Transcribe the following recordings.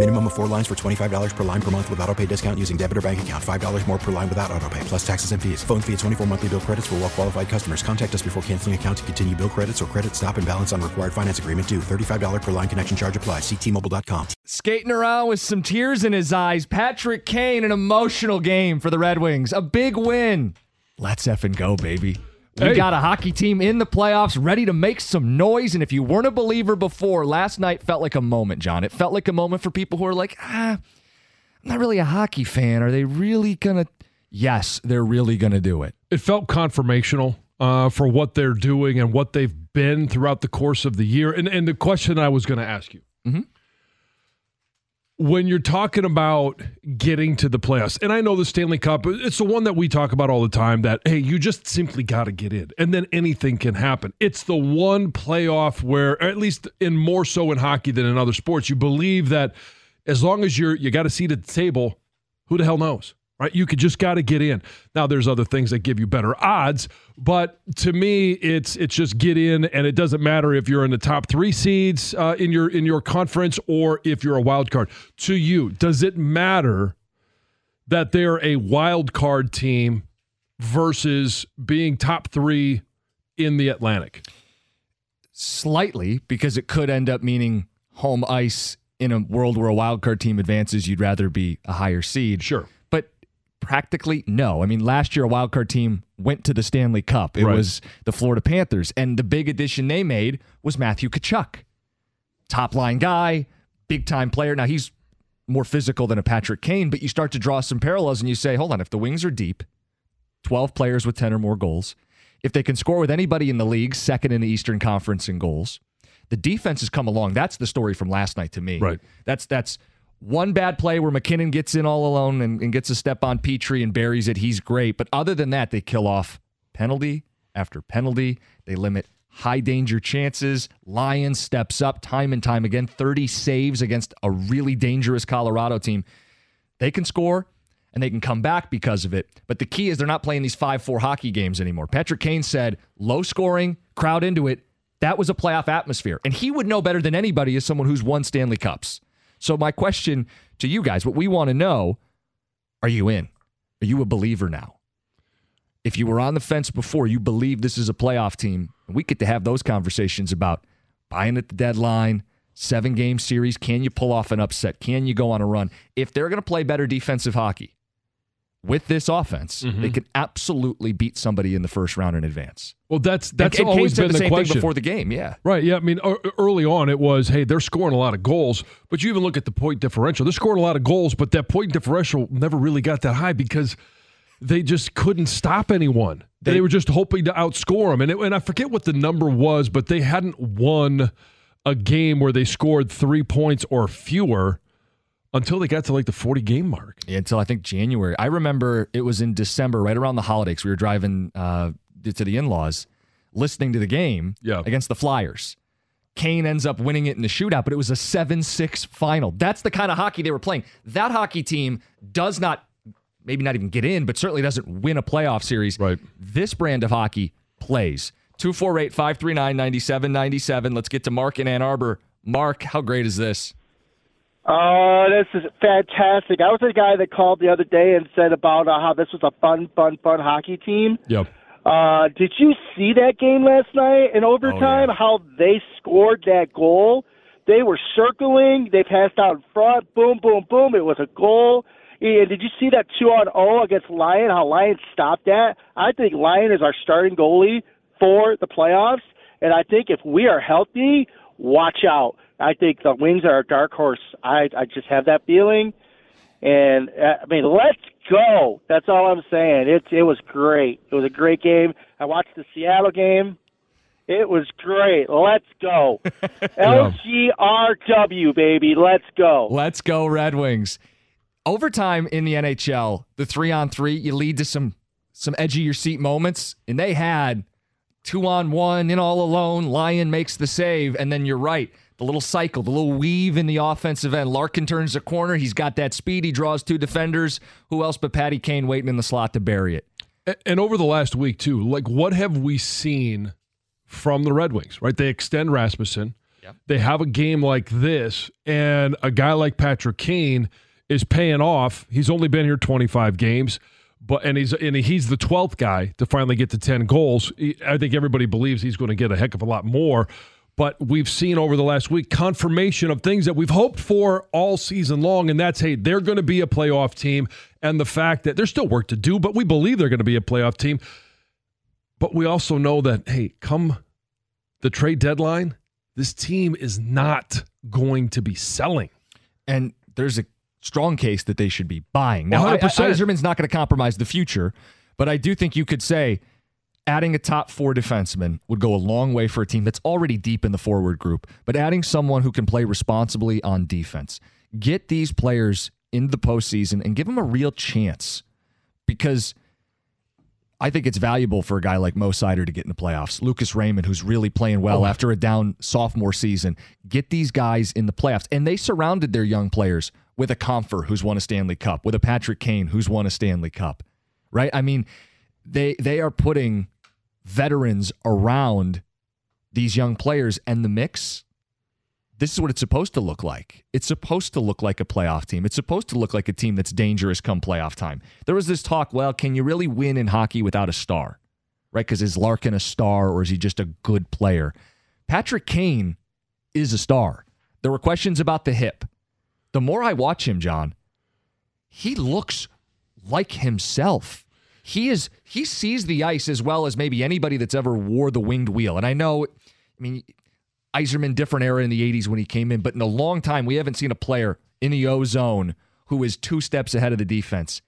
Minimum of four lines for $25 per line per month with auto pay discount using debit or bank account. $5 more per line without auto pay, plus taxes and fees. Phone fee at 24 monthly bill credits for well qualified customers. Contact us before canceling account to continue bill credits or credit stop and balance on required finance agreement due. $35 per line connection charge applies. Ctmobile.com. Skating around with some tears in his eyes, Patrick Kane, an emotional game for the Red Wings. A big win. Let's effing go, baby. We Hey. got a hockey team in the playoffs ready to make some noise. And if you weren't a believer before, last night felt like a moment, John. It felt like a moment for people who are like, ah, I'm not really a hockey fan. Are they really going to? Yes, they're really going to do it. It felt confirmational uh, for what they're doing and what they've been throughout the course of the year. And and the question I was going to ask you. When you're talking about getting to the playoffs, and I know the Stanley Cup, it's the one that we talk about all the time that, hey, you just simply got to get in, and then anything can happen. It's the one playoff where, at least in more so in hockey than in other sports, you believe that as long as you're, you got a seat at the table, who the hell knows? Right? You could just got to get in. Now there's other things that give you better odds, but to me it's it's just get in and it doesn't matter if you're in the top 3 seeds uh, in your in your conference or if you're a wild card. To you, does it matter that they're a wild card team versus being top 3 in the Atlantic? Slightly, because it could end up meaning home ice in a world where a wild card team advances. You'd rather be a higher seed. Sure. Practically, no. I mean, last year a wild card team went to the Stanley Cup. It Right. was the Florida Panthers, and the big addition they made was Matthew Tkachuk, top line guy, big time player. Now he's more physical than a Patrick Kane, but you start to draw some parallels and you say, hold on, if the Wings are deep, 12 players with 10 or more goals, if they can score with anybody in the league, second in the Eastern Conference in goals, the defense has come along. That's the story from last night to me. Right. That's that's one bad play where MacKinnon gets in all alone and, and gets a step on Petry and buries it. He's great. But other than that, they kill off penalty after penalty. They limit high danger chances. Lions steps up time and time again. 30 saves against a really dangerous Colorado team. They can score and they can come back because of it. But the key is they're not playing these 5 4 hockey games anymore. Patrick Kane said, low scoring, crowd into it. That was a playoff atmosphere. And he would know better than anybody as someone who's won Stanley Cups. So, my question to you guys, what we want to know are you in? Are you a believer now? If you were on the fence before, you believe this is a playoff team, we get to have those conversations about buying at the deadline, seven game series. Can you pull off an upset? Can you go on a run? If they're going to play better defensive hockey with this offense, Mm-hmm. they can absolutely beat somebody in the first round in advance. Well, that's that's and, and always been the, the, same question thing before the game. Yeah. Right. Yeah. I mean, early on, it was, hey, they're scoring a lot of goals, but you even look at the point differential. They're scoring a lot of goals, but that point differential never really got that high because they just couldn't stop anyone. They, They- were just hoping to outscore them. And, it, and I forget what the number was, but they hadn't won a game where they scored three points or fewer until they got to like the 40 game mark. Yeah, until I think January. I remember it was in December, right around the holidays. We were driving uh, to the in laws, listening to the game Yeah. against the Flyers. Kane ends up winning it in the shootout, but it was a 7 6 final. That's the kind of hockey they were playing. That hockey team does not, maybe not even get in, but certainly doesn't win a playoff series. Right. This brand of hockey plays. 248 539 9797. Let's get to Mark in Ann Arbor. Mark, how great is this? Oh, this is fantastic. I was the guy that called the other day and said about uh, how this was a fun, fun, fun hockey team. Yep. Uh, did you see that game last night in overtime? yeah. How they scored that goal? They were circling. They passed out in front. Boom, boom, boom. It was a goal. And did you see that two on zero against Lyon? How Lyon stopped that? I think Lyon is our starting goalie for the playoffs. And I think if we are healthy, watch out I think the Wings are a dark horse. I I just have that feeling. And uh, I mean, let's go. That's all I'm saying. It it was great. It was a great game. I watched the Seattle game. It was great. Let's go. LGRW, baby. Let's go. Let's go, Red Wings. Overtime in the NHL, the three on three, you lead to some some edge of your seat moments, and they had two on one, in all alone. Lyon makes the save, and then you're right. The little cycle, the little weave in the offensive end. Larkin turns the corner. He's got that speed. He draws two defenders. Who else but Patty Kane waiting in the slot to bury it? And over the last week, too, like what have we seen from the Red Wings, right? They extend Rasmussen. Yep. They have a game like this, and a guy like Patrick Kane is paying off. He's only been here 25 games, but and he's and he's the 12th guy to finally get to 10 goals. I think everybody believes he's going to get a heck of a lot more. But we've seen over the last week confirmation of things that we've hoped for all season long, and that's hey, they're going to be a playoff team, and the fact that there's still work to do, but we believe they're going to be a playoff team. But we also know that, hey, come the trade deadline, this team is not going to be selling. And there's a strong case that they should be buying. Now, 100%. Yzerman's not going to compromise the future, but I do think you could say adding a top four defenseman would go a long way for a team that's already deep in the forward group, but adding someone who can play responsibly on defense. Get these players in the postseason and give them a real chance because I think it's valuable for a guy like Mo Seider to get in the playoffs. Lucas Raymond, who's really playing well Oh. after a down sophomore season, get these guys in the playoffs. And they surrounded their young players with a Compher who's won a Stanley Cup, with a Patrick Kane who's won a Stanley Cup. Right? I mean, they they are putting veterans around these young players and the mix this is what it's supposed to look like. It's supposed to look like a playoff team. It's supposed to look like a team that's dangerous come playoff time. There was this talk, well, can you really win in hockey without a star? Right? Because is Larkin a star or is he just a good player? Patrick Kane is a star. There were questions about the hip. The more I watch him, John, he looks like himself. He is he sees the ice as well as maybe anybody that's ever wore the winged wheel. And I know, I mean, Yzerman, different era in the 80s when he came in, but in a long time, we haven't seen a player in the O zone who is two steps ahead of the defense.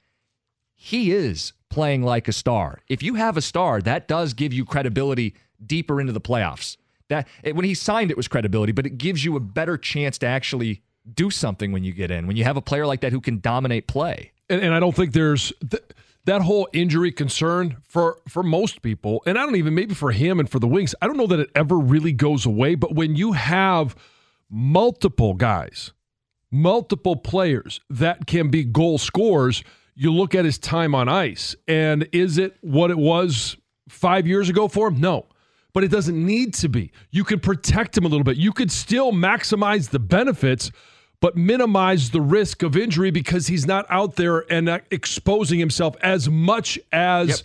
He is playing like a star. If you have a star, that does give you credibility deeper into the playoffs. That when he signed, it was credibility, but it gives you a better chance to actually do something when you get in. When you have a player like that who can dominate play. and, and I don't think there's th- that whole injury concern for for most people, and I don't even maybe for him and for the Wings. I don't know that it ever really goes away. But when you have multiple guys, multiple players that can be goal scorers, you look at his time on ice, and is it what it was five years ago for him? No. But it doesn't need to be. You can protect him a little bit. You could still maximize the benefits, but minimize the risk of injury because he's not out there and uh, exposing himself as much as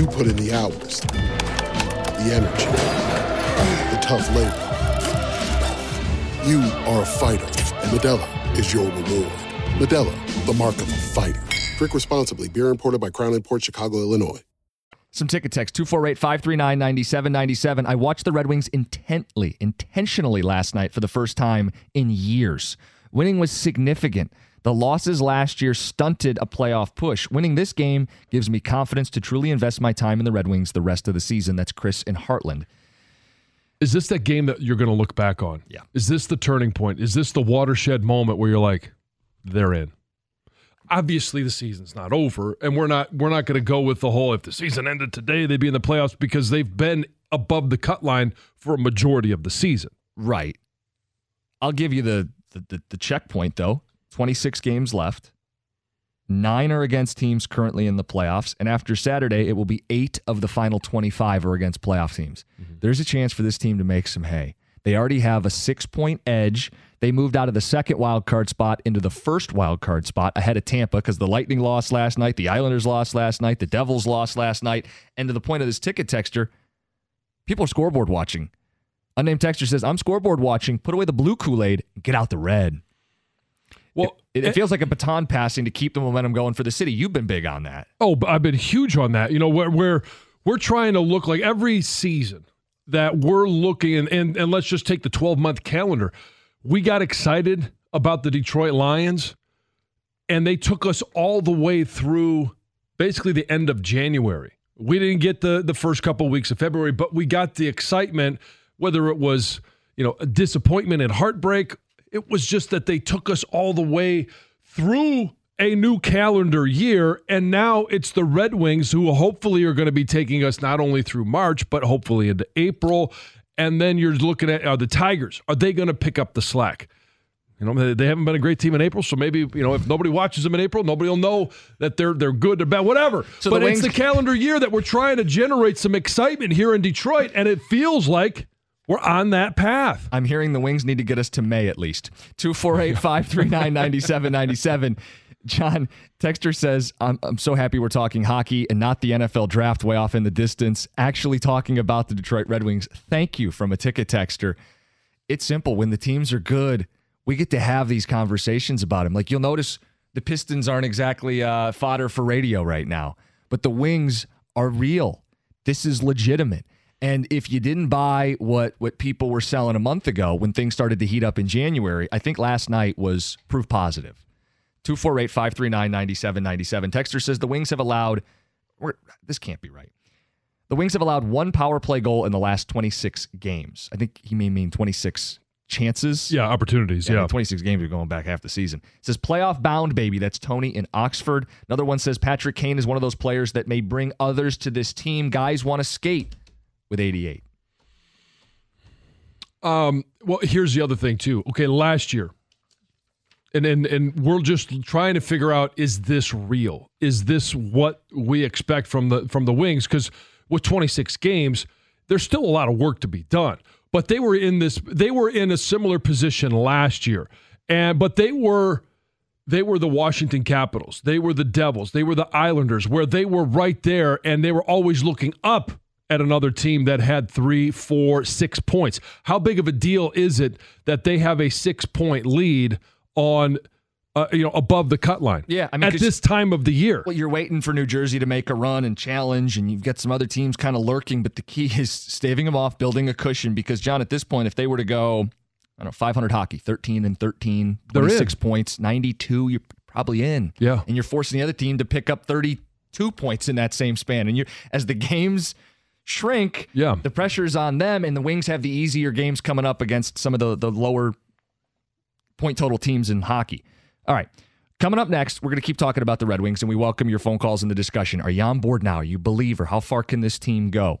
You put in the hours, the energy, the tough labor. You are a fighter, and Modelo is your reward. Modelo, the mark of a fighter. Drink responsibly. Beer imported by Crown Port Chicago, Illinois. Some ticket text 248 539 9797. I watched the Red Wings intently, intentionally last night for the first time in years. Winning was significant. The losses last year stunted a playoff push. Winning this game gives me confidence to truly invest my time in the Red Wings the rest of the season. That's Chris in Hartland. Is this that game that you're going to look back on? Yeah. Is this the turning point? Is this the watershed moment where you're like, they're in? Obviously, the season's not over, and we're not we're not going to go with the whole if the season ended today, they'd be in the playoffs because they've been above the cut line for a majority of the season. Right. I'll give you the the, the, the checkpoint though. 26 games left. Nine are against teams currently in the playoffs. And after Saturday, it will be eight of the final 25 are against playoff teams. Mm-hmm. There's a chance for this team to make some hay. They already have a six point edge. They moved out of the second wild card spot into the first wild card spot ahead of Tampa because the Lightning lost last night, the Islanders lost last night, the Devils lost last night. And to the point of this ticket texture, people are scoreboard watching. Unnamed texture says, I'm scoreboard watching. Put away the blue Kool Aid, get out the red. Well, it, it, feels like a baton passing to keep the momentum going for the city. You've been big on that. Oh, I've been huge on that. You know, where, where we're trying to look like every season that we're looking, and, and, and let's just take the 12 month calendar. We got excited about the Detroit Lions, and they took us all the way through basically the end of January. We didn't get the, the first couple of weeks of February, but we got the excitement, whether it was, you know, disappointment and heartbreak it was just that they took us all the way through a new calendar year. And now it's the Red Wings who hopefully are going to be taking us not only through March, but hopefully into April. And then you're looking at are the Tigers, are they going to pick up the slack? You know, they haven't been a great team in April, so maybe you know if nobody watches them in April, nobody will know that they're they're good or bad, whatever. So but it's the calendar year that we're trying to generate some excitement here in Detroit, and it feels like we're on that path. I'm hearing the Wings need to get us to May at least. 248 539 9797. John Texter says, I'm, I'm so happy we're talking hockey and not the NFL draft way off in the distance, actually talking about the Detroit Red Wings. Thank you from a ticket texter. It's simple. When the teams are good, we get to have these conversations about them. Like you'll notice the Pistons aren't exactly uh, fodder for radio right now, but the Wings are real. This is legitimate. And if you didn't buy what what people were selling a month ago when things started to heat up in January, I think last night was proof positive. 248 539 9797. Texter says the Wings have allowed, this can't be right. The Wings have allowed one power play goal in the last 26 games. I think he may mean 26 chances. Yeah, opportunities. Yeah. yeah. 26 games are going back half the season. It says playoff bound, baby. That's Tony in Oxford. Another one says Patrick Kane is one of those players that may bring others to this team. Guys want to skate with 88. Um, well, here's the other thing too. Okay, last year, and and and we're just trying to figure out is this real? Is this what we expect from the from the Wings? Because with 26 games, there's still a lot of work to be done. But they were in this. They were in a similar position last year, and but they were. They were the Washington Capitals. They were the Devils. They were the Islanders, where they were right there and they were always looking up at another team that had three, four, six points. How big of a deal is it that they have a six point lead on? Uh, you know, above the cut line. Yeah, I mean, at this time of the year. Well, you're waiting for New Jersey to make a run and challenge, and you've got some other teams kind of lurking. But the key is staving them off, building a cushion. Because John, at this point, if they were to go, I don't know, 500 hockey, 13 and 13, 26 points, 92, you're probably in. Yeah, and you're forcing the other team to pick up 32 points in that same span. And you, as the games shrink, yeah. the pressure's on them, and the Wings have the easier games coming up against some of the, the lower point total teams in hockey. All right. Coming up next, we're going to keep talking about the Red Wings, and we welcome your phone calls in the discussion. Are you on board now? Are you a believer? How far can this team go?